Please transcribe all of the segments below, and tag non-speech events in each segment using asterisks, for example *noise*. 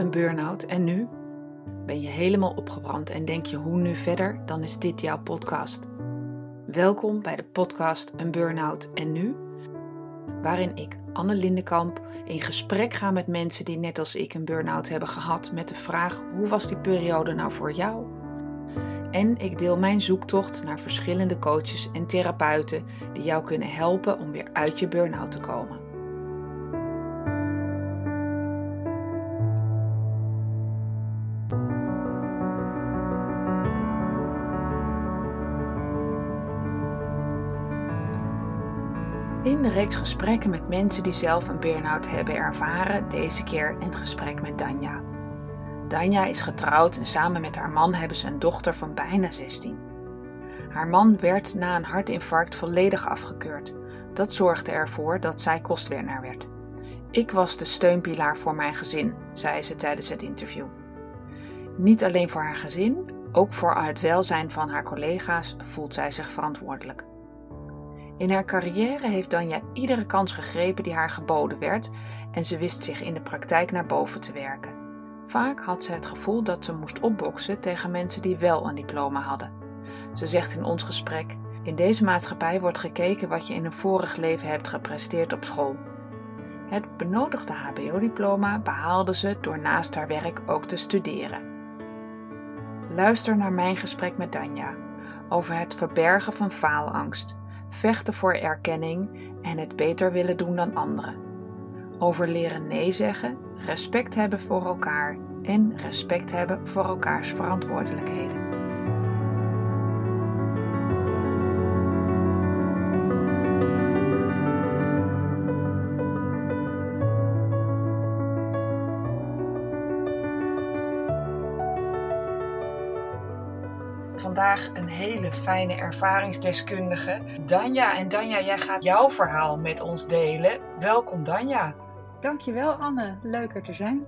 een burn-out en nu? Ben je helemaal opgebrand en denk je hoe nu verder? Dan is dit jouw podcast. Welkom bij de podcast Een Burn-out en nu, waarin ik, Anne Lindenkamp, in gesprek ga met mensen die net als ik een burn-out hebben gehad met de vraag hoe was die periode nou voor jou? En ik deel mijn zoektocht naar verschillende coaches en therapeuten die jou kunnen helpen om weer uit je burn-out te komen. Reeks gesprekken met mensen die zelf een burn-out hebben ervaren, deze keer een gesprek met Danja. Danja is getrouwd en samen met haar man hebben ze een dochter van bijna 16. Haar man werd na een hartinfarct volledig afgekeurd. Dat zorgde ervoor dat zij kostwinnaar werd. Ik was de steunpilaar voor mijn gezin, zei ze tijdens het interview. Niet alleen voor haar gezin, ook voor het welzijn van haar collega's voelt zij zich verantwoordelijk. In haar carrière heeft Danja iedere kans gegrepen die haar geboden werd en ze wist zich in de praktijk naar boven te werken. Vaak had ze het gevoel dat ze moest opboksen tegen mensen die wel een diploma hadden. Ze zegt in ons gesprek: In deze maatschappij wordt gekeken wat je in een vorig leven hebt gepresteerd op school. Het benodigde HBO-diploma behaalde ze door naast haar werk ook te studeren. Luister naar mijn gesprek met Danja over het verbergen van faalangst vechten voor erkenning en het beter willen doen dan anderen. Over leren nee zeggen, respect hebben voor elkaar en respect hebben voor elkaars verantwoordelijkheden. Vandaag een hele fijne ervaringsdeskundige, Danja. En Danja, jij gaat jouw verhaal met ons delen. Welkom Danja. Dankjewel Anne, leuk er te zijn.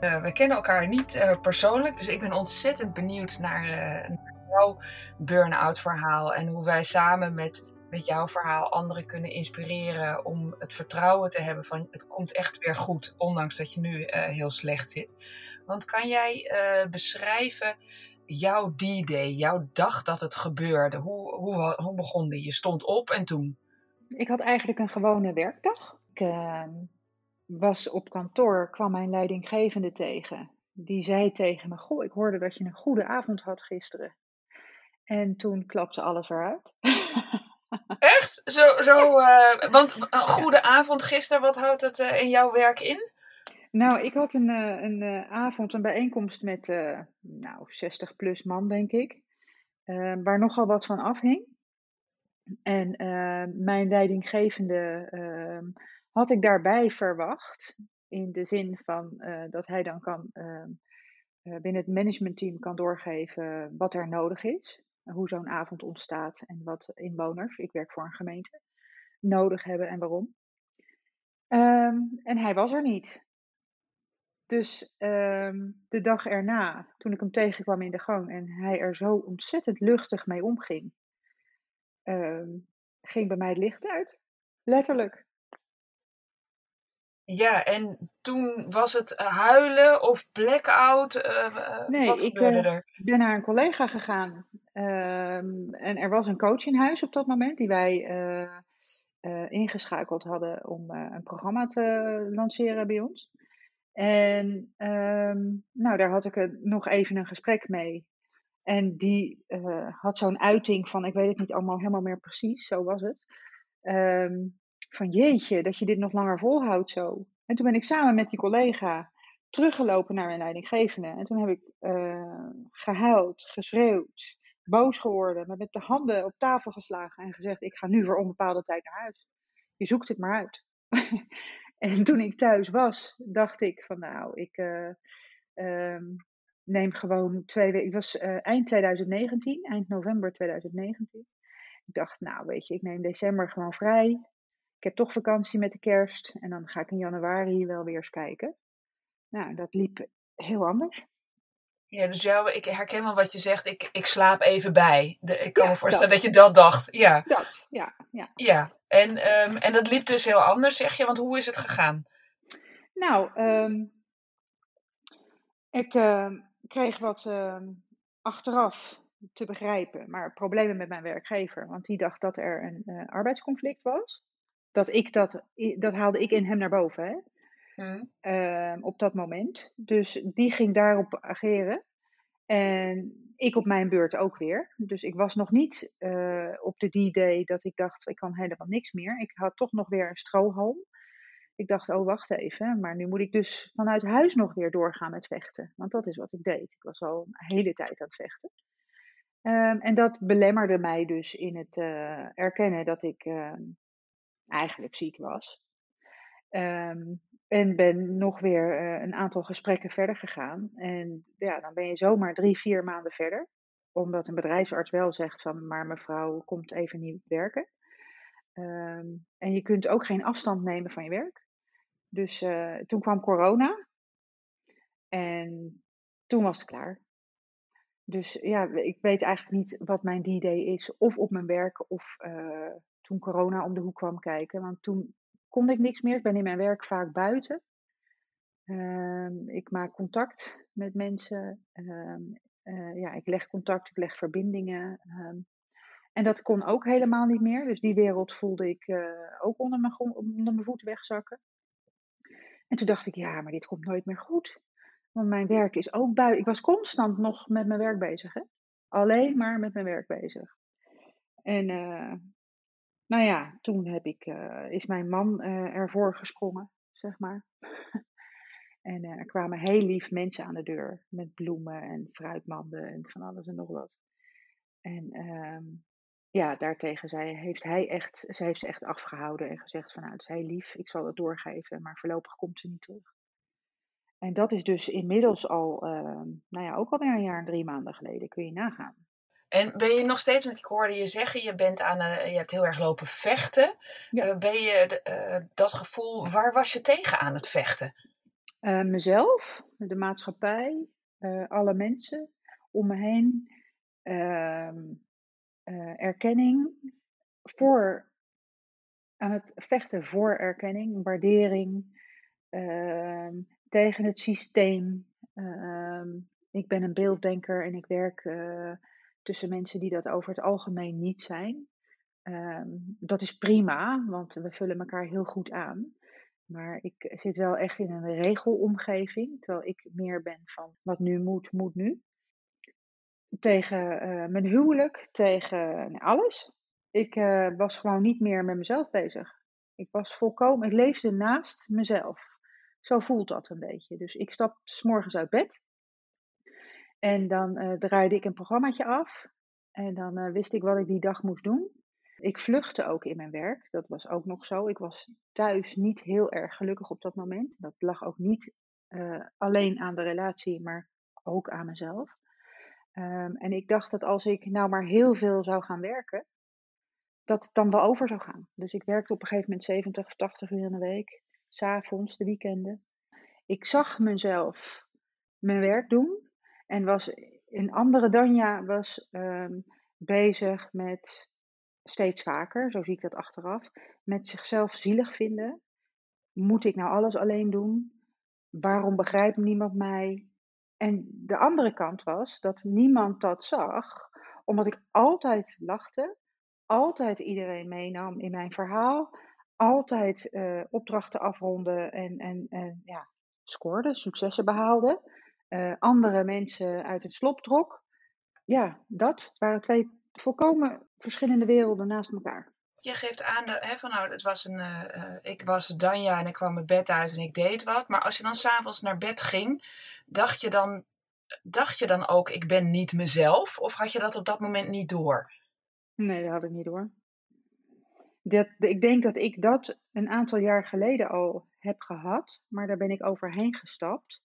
Uh, we kennen elkaar niet uh, persoonlijk, dus ik ben ontzettend benieuwd naar, uh, naar jouw burn-out verhaal en hoe wij samen met, met jouw verhaal anderen kunnen inspireren om het vertrouwen te hebben van het komt echt weer goed, ondanks dat je nu heel slecht zit. Want kan jij beschrijven jouw D-day, jouw dag dat het gebeurde? Hoe, hoe, hoe begon die? Je stond op en toen? Ik had eigenlijk een gewone werkdag. Ik uh, was op kantoor, kwam mijn leidinggevende tegen. Die zei tegen me: Goh, ik hoorde dat je een goede avond had gisteren. En toen klapte alles eruit. *laughs* Echt? Zo, zo, uh, want een goede avond gisteren, wat houdt het uh, in jouw werk in? Nou, ik had een, eh, een, uh, avond, een bijeenkomst met uh, nou, 60 plus man, denk ik. waar nogal wat van afhing. En mijn leidinggevende ehm, had ik daarbij verwacht. In de zin van dat hij dan kan ehm, binnen het managementteam kan doorgeven wat er nodig is. Hoe zo'n avond ontstaat en wat inwoners, ik werk voor een gemeente, nodig hebben en waarom. Um, en hij was er niet. Dus ehm, de dag erna, toen ik hem tegenkwam in de gang en hij er zo ontzettend luchtig mee omging, ehm, ging bij mij het licht uit. Letterlijk. Ja, en toen was het eh, huilen of blackout? Uh, nee, wat ik, er? Ik ben naar een collega gegaan ehm, en er was een coach in huis op dat moment die wij ingeschakeld hadden om een programma te lanceren bij ons. En um, nou, daar had ik nog even een gesprek mee. En die uh, had zo'n uiting van, ik weet het niet allemaal helemaal meer precies, zo was het. Um, van jeetje, dat je dit nog langer volhoudt zo. En toen ben ik samen met die collega teruggelopen naar mijn leidinggevende. En toen heb ik uh, gehuild, geschreeuwd, boos geworden, maar met de handen op tafel geslagen en gezegd: Ik ga nu voor onbepaalde tijd naar huis. Je zoekt het maar uit. *laughs* En toen ik thuis was, dacht ik van nou, ik uh, um, neem gewoon twee weken. Ik was uh, eind 2019, eind november 2019. Ik dacht, nou weet je, ik neem december gewoon vrij. Ik heb toch vakantie met de kerst. En dan ga ik in januari wel weer eens kijken. Nou, dat liep heel anders. Ja, dus jou, ik herken wel wat je zegt. Ik, ik slaap even bij. De, ik kan me voorstellen dat. dat. je dat dacht. Ja, dat, ja. Ja, ja. En, um, en dat liep dus heel anders, zeg je. Want hoe is het gegaan? Nou, um, Ik uh, kreeg wat uh, achteraf te begrijpen, maar problemen met mijn werkgever. Want die dacht dat er een uh, arbeidsconflict was. Dat, ik dat, dat haalde ik in hem naar boven. Hè? Mm. op dat moment. Dus die ging daarop ageren. En ik op mijn beurt ook weer. Dus ik was nog niet uh, op de D-day dat ik dacht, ik kan helemaal niks meer. Ik had toch nog weer een strohalm. Ik dacht, oh wacht even, maar nu moet ik dus vanuit huis nog weer doorgaan met vechten. Want dat is wat ik deed. Ik was al een hele tijd aan het vechten. Um, en dat belemmerde mij dus in het uh, erkennen dat ik uh, eigenlijk ziek was. En ben nog weer uh, een aantal gesprekken verder gegaan. En ja, dan ben je zomaar drie, vier maanden verder. Omdat een bedrijfsarts wel zegt van, maar mevrouw komt even niet werken. Um, en je kunt ook geen afstand nemen van je werk. Dus uh, toen kwam corona. En toen was het klaar. Dus ja, ik weet eigenlijk niet wat mijn D-day is. Of op mijn werk of uh, toen corona om de hoek kwam kijken. Want toen kon ik niks meer. Ik ben in mijn werk vaak buiten. Um, ik maak contact met mensen. Um, uh, ja, ik leg contact, ik leg verbindingen. Um, en dat kon ook helemaal niet meer. Dus die wereld voelde ik uh, ook onder mijn, onder mijn voet wegzakken. En toen dacht ik, ja, maar dit komt nooit meer goed. Want mijn werk is ook buiten. Ik was constant nog met mijn werk bezig. Hè? Alleen maar met mijn werk bezig. En uh, nou ja, toen heb ik, uh, is mijn man uh, ervoor gesprongen, zeg maar. *laughs* en uh, er kwamen heel lief mensen aan de deur met bloemen en fruitmanden en van alles en nog wat. En um, ja, daartegen zei, heeft hij echt, ze heeft ze echt afgehouden en gezegd van nou, is heel lief, ik zal het doorgeven, maar voorlopig komt ze niet terug. En dat is dus inmiddels al, uh, nou ja, ook alweer een jaar en drie maanden geleden, kun je nagaan. En ben je nog steeds, want ik hoorde je zeggen, je, bent aan, uh, je hebt heel erg lopen vechten. Ja. Uh, ben je uh, dat gevoel, waar was je tegen aan het vechten? mezelf, de maatschappij, alle mensen om me heen. Ehm, erkenning voor, aan het vechten voor erkenning, waardering, ehm, tegen het systeem. Ehm, ik ben een beelddenker en ik werk tussen mensen die dat over het algemeen niet zijn. Um, dat is prima, want we vullen elkaar heel goed aan. Maar ik zit wel echt in een regelomgeving, terwijl ik meer ben van wat nu moet, moet nu. Tegen uh, mijn huwelijk, tegen alles. Ik uh, was gewoon niet meer met mezelf bezig. Ik was volkomen, ik leefde naast mezelf. Zo voelt dat een beetje. Dus ik stap s morgens uit bed. En dan uh, draaide ik een programmaatje af. En dan uh, wist ik wat ik die dag moest doen. Ik vluchtte ook in mijn werk. Dat was ook nog zo. Ik was thuis niet heel erg gelukkig op dat moment. Dat lag ook niet uh, alleen aan de relatie, maar ook aan mezelf. Um, en ik dacht dat als ik nou maar heel veel zou gaan werken, dat het dan wel over zou gaan. Dus ik werkte op een gegeven moment 70 of 80 uur in de week. S'avonds, de weekenden. Ik zag mezelf mijn werk doen. En was een andere Danja was um, bezig met steeds vaker, zo zie ik dat achteraf, met zichzelf zielig vinden. Moet ik nou alles alleen doen? Waarom begrijpt niemand mij? En de andere kant was dat niemand dat zag, omdat ik altijd lachte, altijd iedereen meenam in mijn verhaal, altijd uh, opdrachten afronde en, en, en ja, scoorde, successen behaalde uh, andere mensen uit het slop trok. Ja, dat waren twee volkomen verschillende werelden naast elkaar. Je geeft aan de, hè, van nou, het was een, uh, ik was Danja en ik kwam mijn bed uit en ik deed wat. Maar als je dan s'avonds naar bed ging, dacht je dan, dacht je dan ook, ik ben niet mezelf? Of had je dat op dat moment niet door? Nee, dat had ik niet door. Dat, ik denk dat ik dat een aantal jaar geleden al heb gehad, maar daar ben ik overheen gestapt.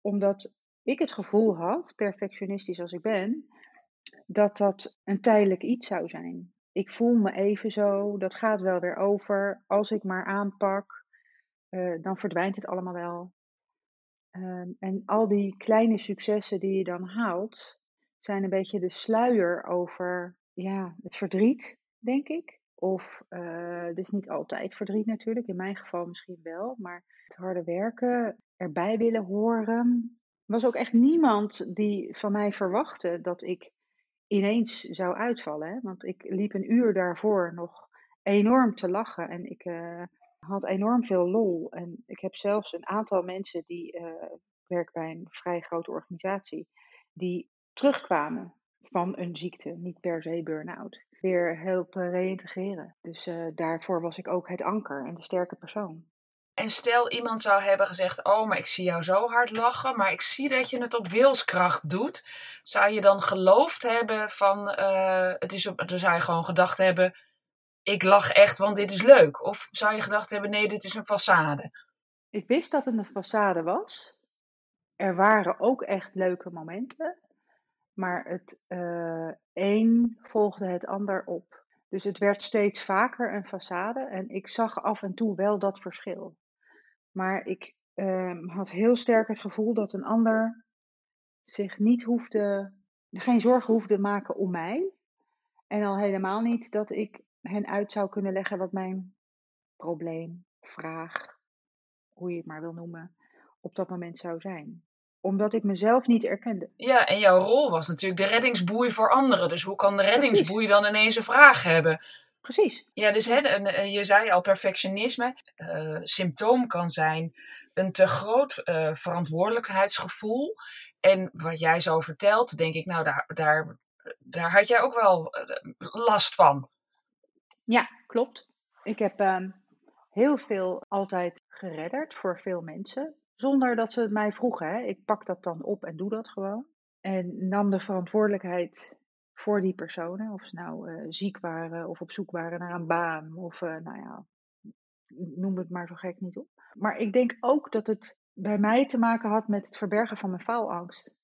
Omdat ik het gevoel had, perfectionistisch als ik ben, dat dat een tijdelijk iets zou zijn. Ik voel me even zo, dat gaat wel weer over. Als ik maar aanpak, uh, dan verdwijnt het allemaal wel. Uh, en al die kleine successen die je dan haalt, zijn een beetje de sluier over ja, het verdriet, denk ik. Of, uh, het is niet altijd verdriet natuurlijk, in mijn geval misschien wel, maar het harde werken, erbij willen horen, was ook echt niemand die van mij verwachtte dat ik ineens zou uitvallen. Hè? Want ik liep een uur daarvoor nog enorm te lachen en ik uh, had enorm veel lol. En ik heb zelfs een aantal mensen die uh, werken bij een vrij grote organisatie, die terugkwamen van een ziekte, niet per se burn-out, weer helpen reïntegreren. Dus uh, daarvoor was ik ook het anker en de sterke persoon. En stel iemand zou hebben gezegd: Oh, maar ik zie jou zo hard lachen, maar ik zie dat je het op wilskracht doet. Zou je dan geloofd hebben van: uh, het is op, dan zou je gewoon gedacht hebben: Ik lach echt, want dit is leuk? Of zou je gedacht hebben: Nee, dit is een façade? Ik wist dat het een façade was. Er waren ook echt leuke momenten. Maar het uh, een volgde het ander op. Dus het werd steeds vaker een façade en ik zag af en toe wel dat verschil. Maar ik uh, had heel sterk het gevoel dat een ander zich niet hoefde, geen zorgen hoefde maken om mij. En al helemaal niet dat ik hen uit zou kunnen leggen wat mijn probleem, vraag, hoe je het maar wil noemen, op dat moment zou zijn omdat ik mezelf niet erkende. Ja, en jouw rol was natuurlijk de reddingsboei voor anderen. Dus hoe kan de reddingsboei dan ineens een vraag hebben? Precies. Ja, dus hè, je zei al, perfectionisme. Uh, symptoom kan zijn een te groot uh, verantwoordelijkheidsgevoel. En wat jij zo vertelt, denk ik, nou, daar, daar, daar had jij ook wel last van. Ja, klopt. Ik heb ehm, heel veel altijd geredderd voor veel mensen. Zonder dat ze het mij vroegen. Hè. Ik pak dat dan op en doe dat gewoon. En nam de verantwoordelijkheid voor die personen. Of ze nou uh, ziek waren of op zoek waren naar een baan. Of uh, nou ja, noem het maar zo gek niet op. Maar ik denk ook dat het bij mij te maken had met het verbergen van mijn faalangst.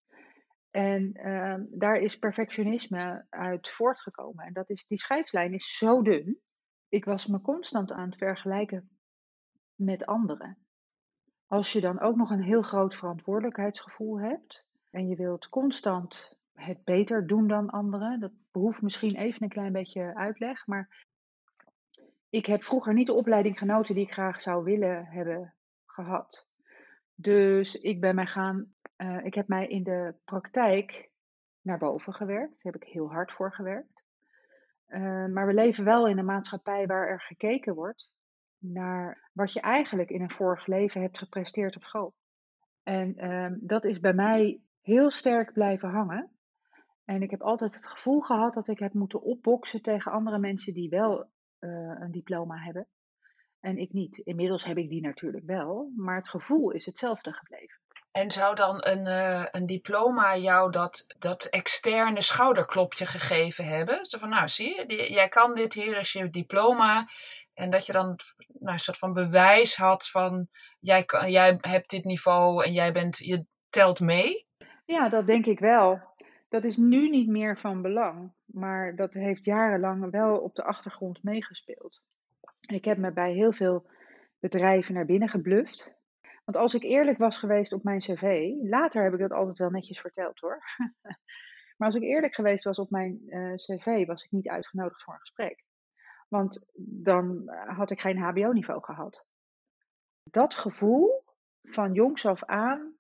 En uh, daar is perfectionisme uit voortgekomen. En dat is, die scheidslijn is zo dun. Ik was me constant aan het vergelijken met anderen. Als je dan ook nog een heel groot verantwoordelijkheidsgevoel hebt en je wilt constant het beter doen dan anderen, dat behoeft misschien even een klein beetje uitleg, maar ik heb vroeger niet de opleiding genoten die ik graag zou willen hebben gehad. Dus ik ben mij gaan, uh, ik heb mij in de praktijk naar boven gewerkt. Daar heb ik heel hard voor gewerkt. Uh, maar we leven wel in een maatschappij waar er gekeken wordt naar wat je eigenlijk in een vorig leven hebt gepresteerd op school. En um, dat is bij mij heel sterk blijven hangen. En ik heb altijd het gevoel gehad dat ik heb moeten opboksen tegen andere mensen die wel uh, een diploma hebben. En ik niet. Inmiddels heb ik die natuurlijk wel, maar het gevoel is hetzelfde gebleven. En zou dan een, uh, een diploma jou dat, dat externe schouderklopje gegeven hebben? Zo van, nou zie je, jij kan dit, hier is je diploma. En dat je dan nou, een soort van bewijs had van, jij, jij hebt dit niveau en jij bent, je telt mee? Ja, dat denk ik wel. Dat is nu niet meer van belang, maar dat heeft jarenlang wel op de achtergrond meegespeeld. Ik heb me bij heel veel bedrijven naar binnen gebluft. Want als ik eerlijk was geweest op mijn cv, later heb ik dat altijd wel netjes verteld hoor. *laughs* maar als ik eerlijk geweest was op mijn uh, cv, was ik niet uitgenodigd voor een gesprek. Want dan had ik geen HBO-niveau gehad. Dat gevoel van jongs af aan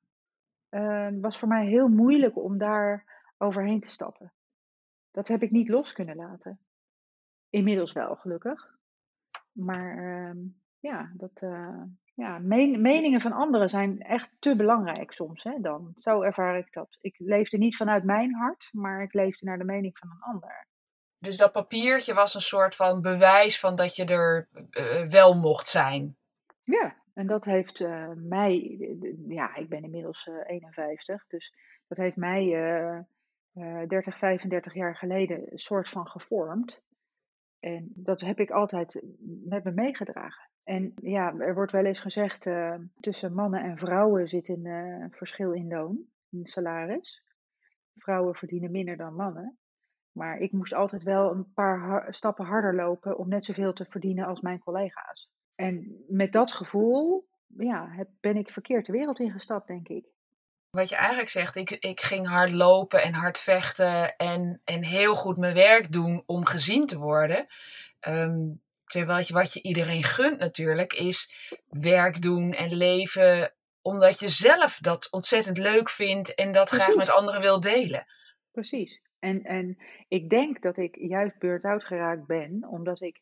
uh, was voor mij heel moeilijk om daar overheen te stappen. Dat heb ik niet los kunnen laten. Inmiddels wel, gelukkig. Maar uh, ja, dat, uh, ja men meningen van anderen zijn echt te belangrijk soms. Hè, dan. Zo ervaar ik dat. Ik leefde niet vanuit mijn hart, maar ik leefde naar de mening van een ander. Dus dat papiertje was een soort van bewijs van dat je er uh, wel mocht zijn. Ja, en dat heeft uh, mij, ja, ik ben inmiddels uh, 51, dus dat heeft mij 30, 35 jaar geleden een soort van gevormd. En dat heb ik altijd met me meegedragen. En ja, er wordt wel eens gezegd, uh, tussen mannen en vrouwen zit een uh, verschil in loon, in salaris. Vrouwen verdienen minder dan mannen. Maar ik moest altijd wel een paar stappen harder lopen om net zoveel te verdienen als mijn collega's. En met dat gevoel ja, heb, ben ik verkeerd de wereld ingestapt, denk ik. Wat je eigenlijk zegt, ik, ik ging hard lopen en hard vechten en, en heel goed mijn werk doen om gezien te worden. Um, terwijl je, wat je iedereen gunt natuurlijk, is werk doen en leven omdat je zelf dat ontzettend leuk vindt en dat graag met anderen wil delen. Precies. En, en ik denk dat ik juist burn-out geraakt ben, omdat ik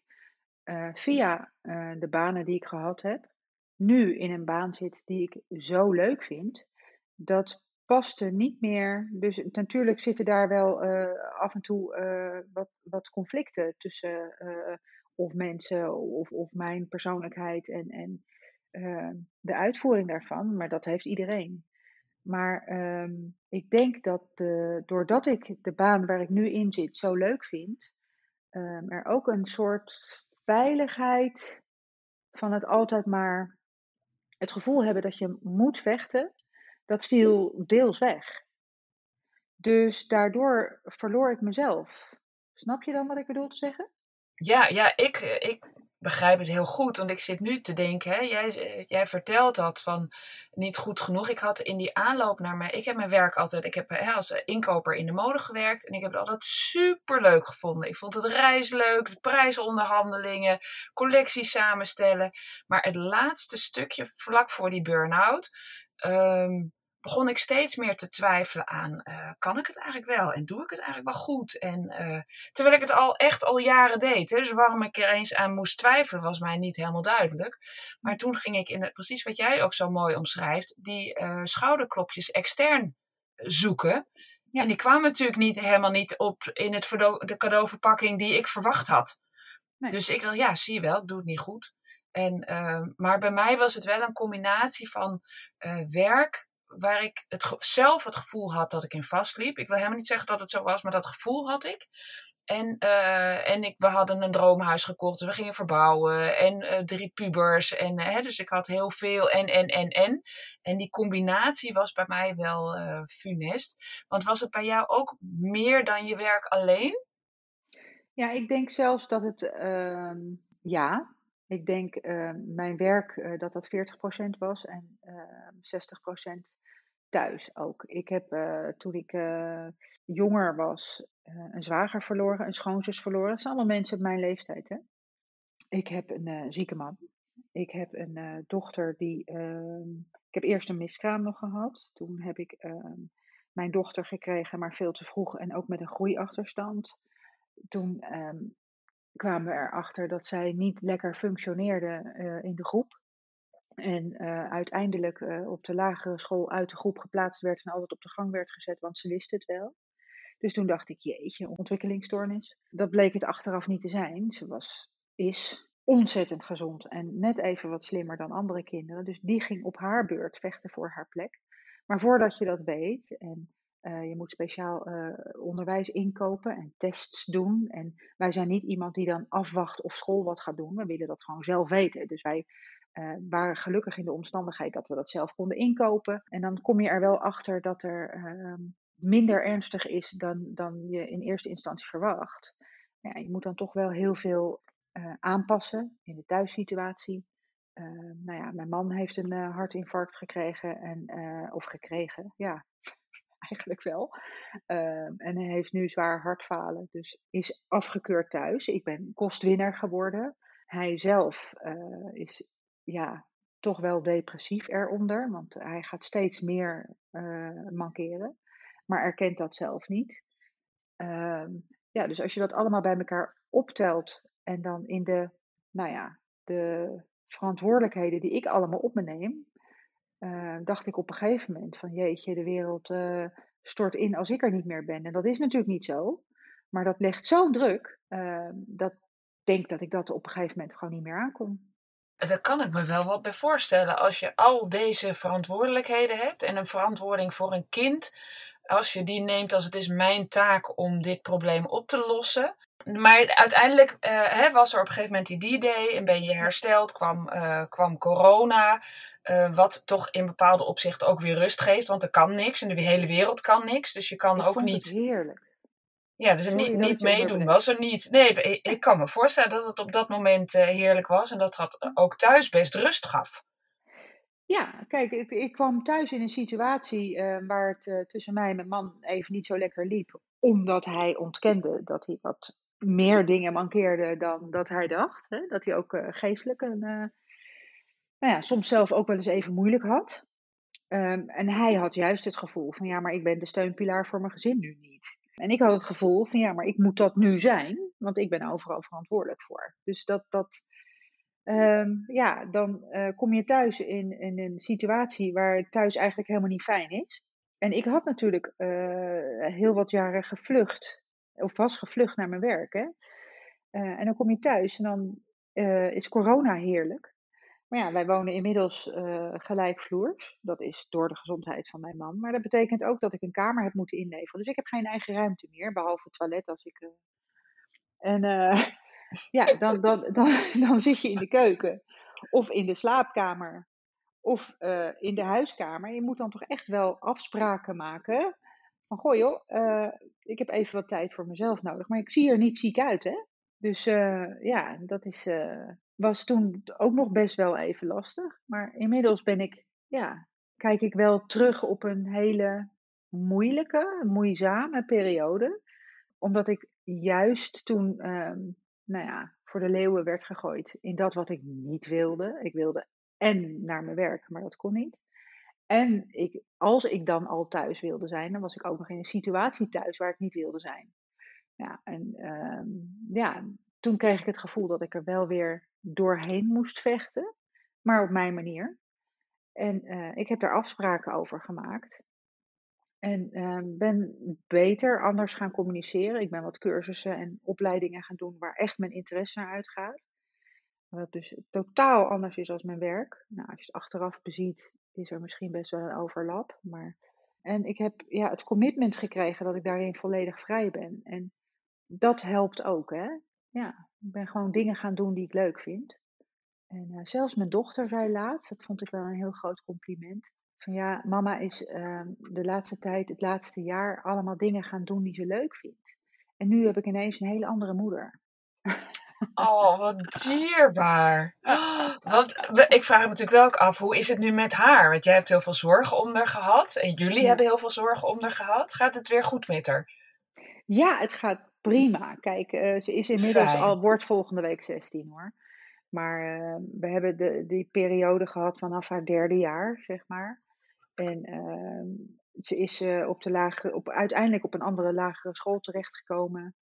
uh, via uh, de banen die ik gehad heb, nu in een baan zit die ik zo leuk vind, dat paste niet meer. Dus natuurlijk zitten daar wel uh, af en toe wat, wat conflicten tussen of mensen of, of mijn persoonlijkheid en, en de uitvoering daarvan, maar dat heeft iedereen. Maar um, ik denk dat de, doordat ik de baan waar ik nu in zit zo leuk vind, um, er ook een soort veiligheid van het altijd maar het gevoel hebben dat je moet vechten, dat viel deels weg. Dus daardoor verloor ik mezelf. Snap je dan wat ik bedoel te zeggen? Ja, ja ik, ik begrijp het heel goed. Want ik zit nu te denken, hè, jij, jij vertelt dat van niet goed genoeg. Ik had in die aanloop naar mij, ik heb mijn werk altijd, ik heb hè, als inkoper in de mode gewerkt. En ik heb het altijd super leuk gevonden. Ik vond het reis leuk, de prijsonderhandelingen, collecties samenstellen. Maar het laatste stukje vlak voor die burn-out. Ehm, begon ik steeds meer te twijfelen aan, uh, kan ik het eigenlijk wel? En doe ik het eigenlijk wel goed? En, uh, terwijl ik het al echt al jaren deed. Hè? Dus waarom ik er eens aan moest twijfelen, was mij niet helemaal duidelijk. Maar toen ging ik in het, precies wat jij ook zo mooi omschrijft, die uh, schouderklopjes extern zoeken. Ja. En die kwamen natuurlijk niet, helemaal niet op in het de cadeauverpakking die ik verwacht had. Nee. Dus ik dacht, ja, zie je wel, ik doe het niet goed. En, maar bij mij was het wel een combinatie van werk, waar ik het zelf het gevoel had dat ik in vastliep. Ik wil helemaal niet zeggen dat het zo was, maar dat gevoel had ik. En, uh, en ik, we hadden een droomhuis gekocht, we gingen verbouwen. En uh, drie pubers. En, uh, dus ik had heel veel en, en, en, en. En die combinatie was bij mij wel funest. Want was het bij jou ook meer dan je werk alleen? Ja, ik denk zelfs dat het, ehm, ja, ik denk mijn werk dat dat 40% was en 60% thuis ook. Ik heb uh, toen ik uh, jonger was uh, een zwager verloren, een schoonzus verloren. Dat zijn allemaal mensen op mijn leeftijd. Hè? Ik heb een zieke man. Ik heb een dochter die. Ehm, ik heb eerst een miskraam nog gehad. Toen heb ik ehm, mijn dochter gekregen, maar veel te vroeg en ook met een groeiachterstand. Toen kwamen we erachter dat zij niet lekker functioneerde in de groep. En uh, uiteindelijk uh, op de lagere school uit de groep geplaatst werd en altijd op de gang werd gezet, want ze wist het wel. Dus toen dacht ik, jeetje, ontwikkelingsstoornis. Dat bleek het achteraf niet te zijn. Ze was, is ontzettend gezond en net even wat slimmer dan andere kinderen. Dus die ging op haar beurt vechten voor haar plek. Maar voordat je dat weet en uh, je moet speciaal onderwijs inkopen en tests doen. En wij zijn niet iemand die dan afwacht of school wat gaat doen. We willen dat gewoon zelf weten. Dus wij uh, waren gelukkig in de omstandigheid dat we dat zelf konden inkopen. En dan kom je er wel achter dat er uh, minder ernstig is dan, dan je in eerste instantie verwacht. Ja, je moet dan toch wel heel veel aanpassen in de thuissituatie. nou ja, mijn man heeft een hartinfarct gekregen, en, of gekregen, ja, *laughs* eigenlijk wel. en hij heeft nu zwaar hartfalen, dus is afgekeurd thuis. Ik ben kostwinner geworden. Hij zelf is ja, toch wel depressief eronder, want hij gaat steeds meer uh, mankeren, maar erkent dat zelf niet. Uh, ja, dus als je dat allemaal bij elkaar optelt en dan in de, nou ja, de verantwoordelijkheden die ik allemaal op me neem, uh, dacht ik op een gegeven moment van jeetje, de wereld uh, stort in als ik er niet meer ben. En dat is natuurlijk niet zo, maar dat legt zo'n druk ehm, dat ik denk dat ik dat op een gegeven moment gewoon niet meer aankom. Daar kan ik me wel wat bij voorstellen. Als je al deze verantwoordelijkheden hebt en een verantwoording voor een kind, als je die neemt als het is mijn taak om dit probleem op te lossen. Maar uiteindelijk uh, hè, was er op een gegeven moment die D-Day en ben je hersteld, kwam, uh, kwam corona, uh, wat toch in bepaalde opzichten ook weer rust geeft, want er kan niks en de hele wereld kan niks. Dus je kan ik ook niet. Het heerlijk. Ja, dus niet, niet meedoen was er niet. Nee, ik kan me voorstellen dat het op dat moment heerlijk was en dat dat ook thuis best rust gaf. Ja, kijk, ik, ik kwam thuis in een situatie waar het tussen mij en mijn man even niet zo lekker liep. Omdat hij ontkende dat hij wat meer dingen mankeerde dan dat hij dacht. Hè? Dat hij ook geestelijk een, nou ja, soms zelf ook wel eens even moeilijk had. Ehm, en hij had juist het gevoel van ja, maar ik ben de steunpilaar voor mijn gezin nu niet. En ik had het gevoel van ja, maar ik moet dat nu zijn, want ik ben overal verantwoordelijk voor. Dus dat, dat ehm, ja, dan uh, kom je thuis in, in een situatie waar thuis eigenlijk helemaal niet fijn is. En ik had natuurlijk heel wat jaren gevlucht, of was gevlucht naar mijn werk. Hè? Uh, en dan kom je thuis en dan is corona heerlijk. Maar ja, wij wonen inmiddels uh, gelijkvloers. Dat is door de gezondheid van mijn man. Maar dat betekent ook dat ik een kamer heb moeten inleveren. Dus ik heb geen eigen ruimte meer, behalve het toilet als ik. En *laughs* ja, dan, dan, dan, dan zit je in de keuken. Of in de slaapkamer. Of in de huiskamer. Je moet dan toch echt wel afspraken maken. Van goh joh, ik heb even wat tijd voor mezelf nodig. Maar ik zie er niet ziek uit, hè? Dus ja, dat is was toen ook nog best wel even lastig. Maar inmiddels ben ik, ja, kijk ik wel terug op een hele moeilijke, moeizame periode. Omdat ik juist toen, ehm, nou ja, voor de leeuwen werd gegooid in dat wat ik niet wilde. Ik wilde en naar mijn werk, maar dat kon niet. En ik, als ik dan al thuis wilde zijn, dan was ik ook nog in een situatie thuis waar ik niet wilde zijn. Ja, en ehm, ja, toen kreeg ik het gevoel dat ik er wel weer doorheen moest vechten, maar op mijn manier. En uh, ik heb daar afspraken over gemaakt. En uh, ben beter anders gaan communiceren. Ik ben wat cursussen en opleidingen gaan doen waar echt mijn interesse naar uitgaat. Wat dus totaal anders is als mijn werk. Nou, als je het achteraf beziet, is er misschien best wel een overlap. Maar... En ik heb ja, het commitment gekregen dat ik daarin volledig vrij ben. En dat helpt ook. Hè? Ja, ik ben gewoon dingen gaan doen die ik leuk vind. En uh, zelfs mijn dochter zei laatst, dat vond ik wel een heel groot compliment. Van ja, mama is uh, de laatste tijd, het laatste jaar, allemaal dingen gaan doen die ze leuk vindt. En nu heb ik ineens een hele andere moeder. Oh, wat dierbaar. Want ik vraag me natuurlijk wel ook af, hoe is het nu met haar? Want jij hebt heel veel zorgen om haar gehad. En jullie hebben heel veel zorgen om haar gehad. Gaat het weer goed met haar? Ja, het gaat prima. Kijk, uh, ze is inmiddels Fijn. al, wordt volgende week 16 hoor. Maar uh, we hebben de, die periode gehad vanaf haar derde jaar, zeg maar. En uh, ze is uh, op de lage, op, uiteindelijk op een andere lagere school terechtgekomen.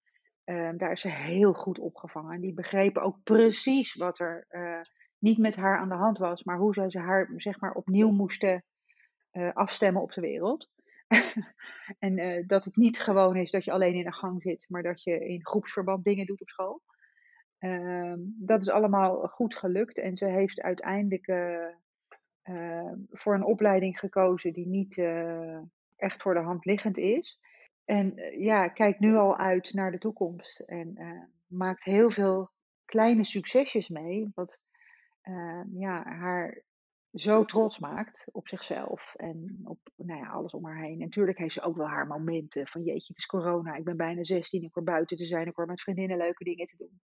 Ehm, daar is ze heel goed opgevangen. En die begrepen ook precies wat er niet met haar aan de hand was, maar hoe ze haar zeg maar, opnieuw moesten afstemmen op de wereld. *laughs* en uh, dat het niet gewoon is dat je alleen in een gang zit, maar dat je in groepsverband dingen doet op school. Uh, dat is allemaal goed gelukt en ze heeft uiteindelijk uh, voor een opleiding gekozen die niet echt voor de hand liggend is. En ja, kijkt nu al uit naar de toekomst en maakt heel veel kleine succesjes mee. Wat ja, haar zo trots maakt op zichzelf en op nou ja, alles om haar heen. En natuurlijk heeft ze ook wel haar momenten van jeetje, het is corona, ik ben bijna 16, ik hoor buiten te zijn, ik hoor met vriendinnen leuke dingen te doen.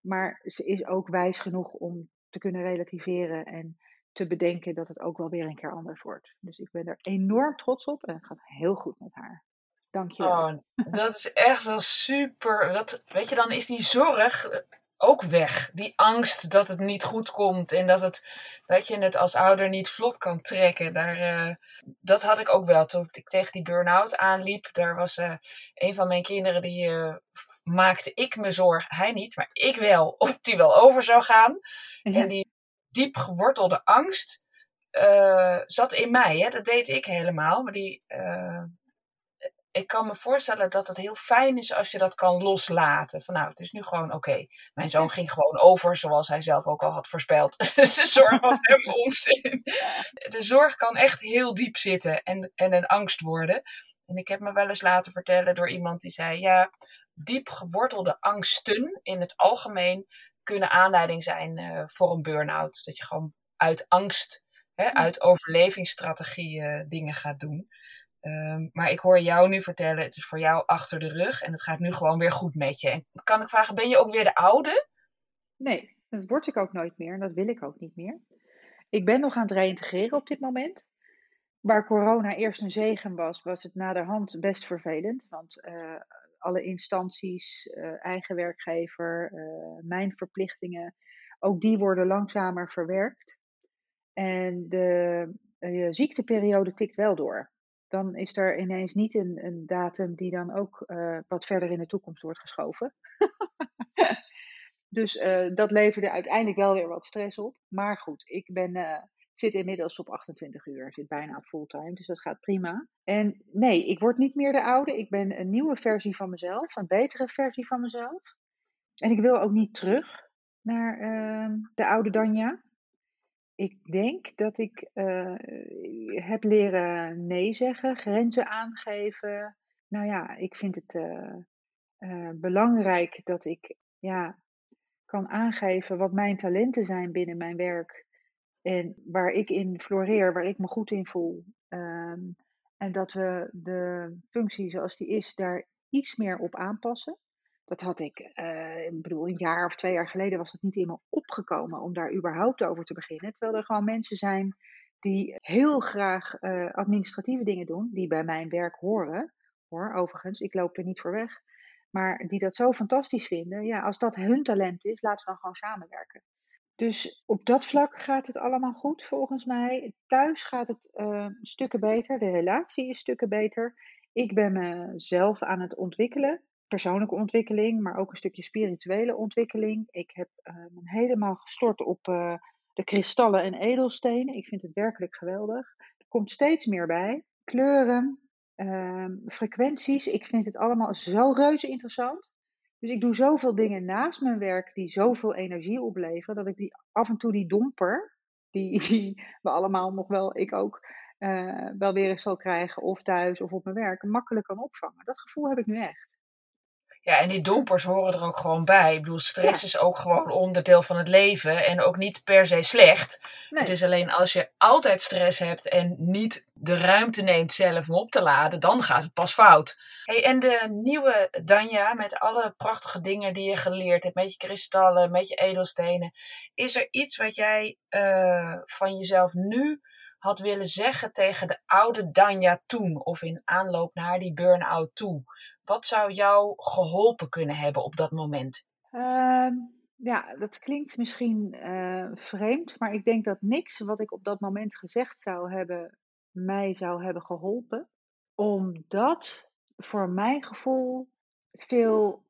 Maar ze is ook wijs genoeg om te kunnen relativeren en te bedenken dat het ook wel weer een keer anders wordt. Dus ik ben er enorm trots op en het gaat heel goed met haar. Dank je. Oh, dat is echt wel super. Dat, weet je, dan is die zorg ook weg. Die angst dat het niet goed komt en dat, het, dat je het als ouder niet vlot kan trekken. Daar, uh, dat had ik ook wel toen ik tegen die burn-out aanliep. Daar was uh, een van mijn kinderen die uh, maakte ik me zorg. Hij niet, maar ik wel. *laughs* Of die wel over zou gaan. Ja. En die diep gewortelde angst zat in mij. Hè? Dat deed ik helemaal. Maar die ik kan me voorstellen dat het heel fijn is als je dat kan loslaten. Van nou, het is nu gewoon oké. Mijn zoon ging gewoon over, zoals hij zelf ook al had voorspeld. *laughs* de zorg was *laughs* hem onzin. De zorg kan echt heel diep zitten en, en een angst worden. En ik heb me wel eens laten vertellen door iemand die zei: ja, diep gewortelde angsten in het algemeen kunnen aanleiding zijn uh, voor een burn-out. Dat je gewoon uit angst, hè, uit overlevingsstrategie uh, dingen gaat doen. Um, maar ik hoor jou nu vertellen, het is voor jou achter de rug en het gaat nu gewoon weer goed met je. En kan ik vragen, ben je ook weer de oude? Nee, dat word ik ook nooit meer en dat wil ik ook niet meer. Ik ben nog aan het reïntegreren op dit moment. Waar corona eerst een zegen was, was het naderhand best vervelend. Want uh, alle instanties, uh, eigen werkgever, uh, mijn verplichtingen, ook die worden langzamer verwerkt. En de je ziekteperiode tikt wel door. Dan is er ineens niet een, een datum die dan ook uh, wat verder in de toekomst wordt geschoven. *laughs* dus uh, dat leverde uiteindelijk wel weer wat stress op. Maar goed, ik ben, uh, zit inmiddels op 28 uur, zit bijna op fulltime, dus dat gaat prima. En nee, ik word niet meer de oude. Ik ben een nieuwe versie van mezelf, een betere versie van mezelf. En ik wil ook niet terug naar ehm, de oude Danja. Ik denk dat ik uh, heb leren nee zeggen, grenzen aangeven. Nou ja, ik vind het uh, uh, belangrijk dat ik ja, kan aangeven wat mijn talenten zijn binnen mijn werk. En waar ik in floreer, waar ik me goed in voel. Um, en dat we de functie zoals die is, daar iets meer op aanpassen. Dat had ik, uh, ik bedoel, een jaar of twee jaar geleden was dat niet me opgekomen om daar überhaupt over te beginnen. Terwijl er gewoon mensen zijn die heel graag uh, administratieve dingen doen, die bij mijn werk horen. Hoor, overigens, ik loop er niet voor weg. Maar die dat zo fantastisch vinden. Ja, als dat hun talent is, laten we dan gewoon samenwerken. Dus op dat vlak gaat het allemaal goed volgens mij. Thuis gaat het uh, stukken beter. De relatie is stukken beter. Ik ben mezelf aan het ontwikkelen persoonlijke ontwikkeling, maar ook een stukje spirituele ontwikkeling. Ik heb uh, me helemaal gestort op uh, de kristallen en edelstenen. Ik vind het werkelijk geweldig. Er komt steeds meer bij. Kleuren, uh, frequenties. Ik vind het allemaal zo reuze interessant. Dus ik doe zoveel dingen naast mijn werk die zoveel energie opleveren, dat ik die af en toe die domper, die, *laughs* die we allemaal nog wel, ik ook, uh, wel weer eens zal krijgen, of thuis of op mijn werk, makkelijk kan opvangen. Dat gevoel heb ik nu echt. Ja, en die dompers horen er ook gewoon bij. Ik bedoel, stress ja. is ook gewoon onderdeel van het leven en ook niet per se slecht. Nee. Het is alleen als je altijd stress hebt en niet de ruimte neemt zelf om op te laden, dan gaat het pas fout. Hey, en de nieuwe Danja, met alle prachtige dingen die je geleerd hebt, met je kristallen, met je edelstenen, is er iets wat jij uh, van jezelf nu had willen zeggen tegen de oude Danja toen, of in aanloop naar die burn-out toe? Wat zou jou geholpen kunnen hebben op dat moment? Uh, ja, dat klinkt misschien uh, vreemd, maar ik denk dat niks wat ik op dat moment gezegd zou hebben, mij zou hebben geholpen. Omdat voor mijn gevoel veel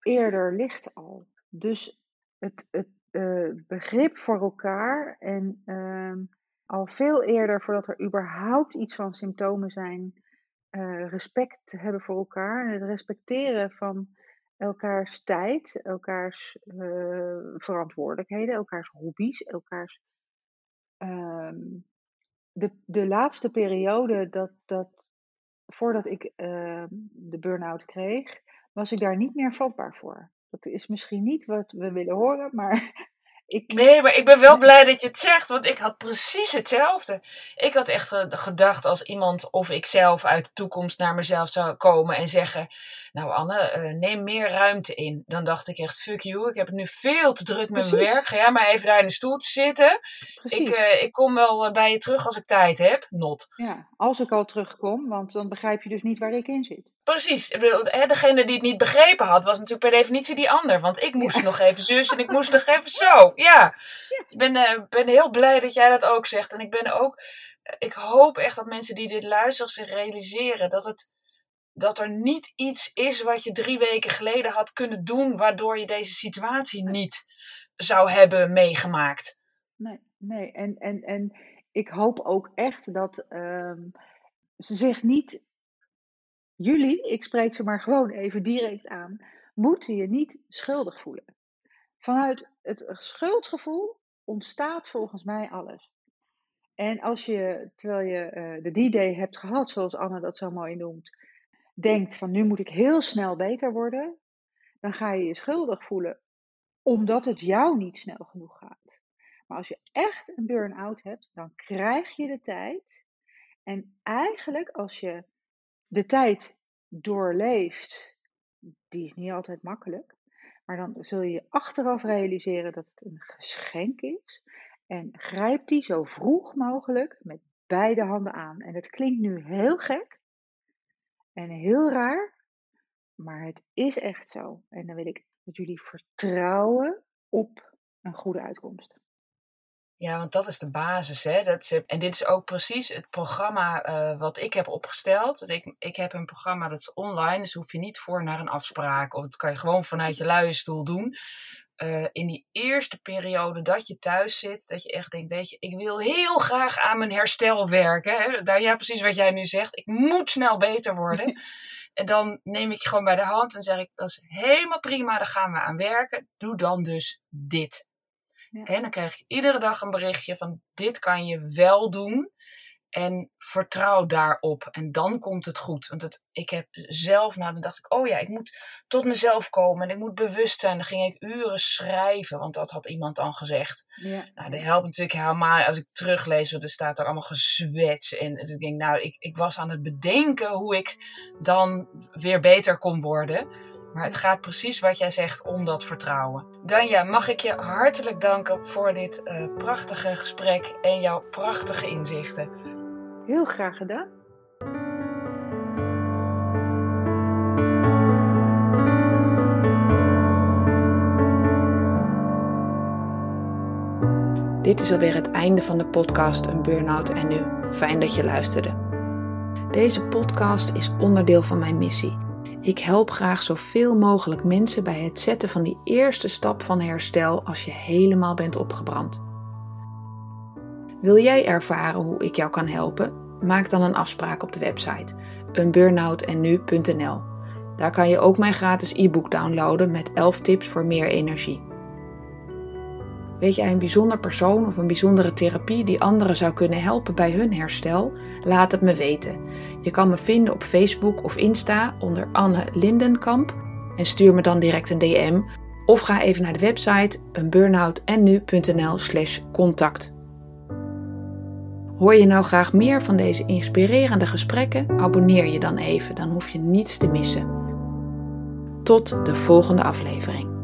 eerder ligt al. Dus het, het uh, begrip voor elkaar en ehm, al veel eerder, voordat er überhaupt iets van symptomen zijn, uh, respect hebben voor elkaar en het respecteren van elkaars tijd, elkaars uh, verantwoordelijkheden, elkaars hobby's, elkaars. Um, de, de laatste periode dat, dat voordat ik uh, de burn-out kreeg, was ik daar niet meer vatbaar voor. Dat is misschien niet wat we willen horen, maar ik... Nee, maar ik ben wel blij dat je het zegt, want ik had precies hetzelfde. Ik had echt gedacht als iemand of ik zelf uit de toekomst naar mezelf zou komen en zeggen: Nou, Anne, uh, neem meer ruimte in. Dan dacht ik echt: Fuck you, ik heb het nu veel te druk met precies. mijn werk. Ga jij maar even daar in de stoel te zitten. Ik, uh, ik kom wel bij je terug als ik tijd heb. Not. Ja, als ik al terugkom, want dan begrijp je dus niet waar ik in zit. Precies. Degene die het niet begrepen had, was natuurlijk per definitie die ander. Want ik moest nog even zus en ik moest nog even zo. Ja. Ik ben, uh, ben heel blij dat jij dat ook zegt. En ik ben ook. Ik hoop echt dat mensen die dit luisteren zich realiseren dat het. Dat er niet iets is wat je drie weken geleden had kunnen doen, waardoor je deze situatie niet zou hebben meegemaakt. Nee, nee. En, en, en ik hoop ook echt dat um, ze zich niet jullie, ik spreek ze maar gewoon even direct aan, moeten je niet schuldig voelen. Vanuit het schuldgevoel ontstaat volgens mij alles. En als je, terwijl je uh, de D-Day hebt gehad, zoals Anne dat zo mooi noemt, denkt van nu moet ik heel snel beter worden, dan ga je je schuldig voelen omdat het jou niet snel genoeg gaat. Maar als je echt een burn-out hebt, dan krijg je de tijd. En eigenlijk als je de tijd doorleeft, die is niet altijd makkelijk. Maar dan zul je achteraf realiseren dat het een geschenk is. En grijp die zo vroeg mogelijk met beide handen aan. En het klinkt nu heel gek en heel raar, maar het is echt zo. En dan wil ik dat jullie vertrouwen op een goede uitkomst. Ja, want dat is de basis. Hè? Dat is, en dit is ook precies het programma uh, wat ik heb opgesteld. Ik, ik heb een programma dat is online, dus hoef je niet voor naar een afspraak. Of dat kan je gewoon vanuit je luie stoel doen. Uh, in die eerste periode dat je thuis zit, dat je echt denkt, weet je, ik wil heel graag aan mijn herstel werken. Hè? Daar, ja, precies wat jij nu zegt. Ik moet snel beter worden. *laughs* en dan neem ik je gewoon bij de hand en zeg ik, dat is helemaal prima, daar gaan we aan werken. Doe dan dus dit. En dan krijg je iedere dag een berichtje van dit kan je wel doen. En vertrouw daarop. En dan komt het goed. Want het, ik heb zelf, nou dan dacht ik, oh ja, ik moet tot mezelf komen. En ik moet bewust zijn. Dan ging ik uren schrijven. Want dat had iemand dan gezegd. Ja. Nou, dat helpt natuurlijk helemaal. Als ik teruglees, want er staat er allemaal gezwets. En dus ik denk, nou, ik, ik was aan het bedenken hoe ik dan weer beter kon worden. Maar het gaat precies wat jij zegt om dat vertrouwen. Danja, mag ik je hartelijk danken voor dit uh, prachtige gesprek en jouw prachtige inzichten. Heel graag gedaan. Dit is alweer het einde van de podcast Een Burnout en Nu. Fijn dat je luisterde. Deze podcast is onderdeel van mijn missie ik help graag zoveel mogelijk mensen bij het zetten van die eerste stap van herstel als je helemaal bent opgebrand. Wil jij ervaren hoe ik jou kan helpen? Maak dan een afspraak op de website unburnoutennu.nl. Daar kan je ook mijn gratis e-book downloaden met 11 tips voor meer energie. Weet jij een bijzonder persoon of een bijzondere therapie die anderen zou kunnen helpen bij hun herstel? Laat het me weten. Je kan me vinden op Facebook of Insta onder Anne Lindenkamp en stuur me dan direct een DM of ga even naar de website eenburnoutennu.nl slash contact. Hoor je nou graag meer van deze inspirerende gesprekken? Abonneer je dan even, dan hoef je niets te missen. Tot de volgende aflevering.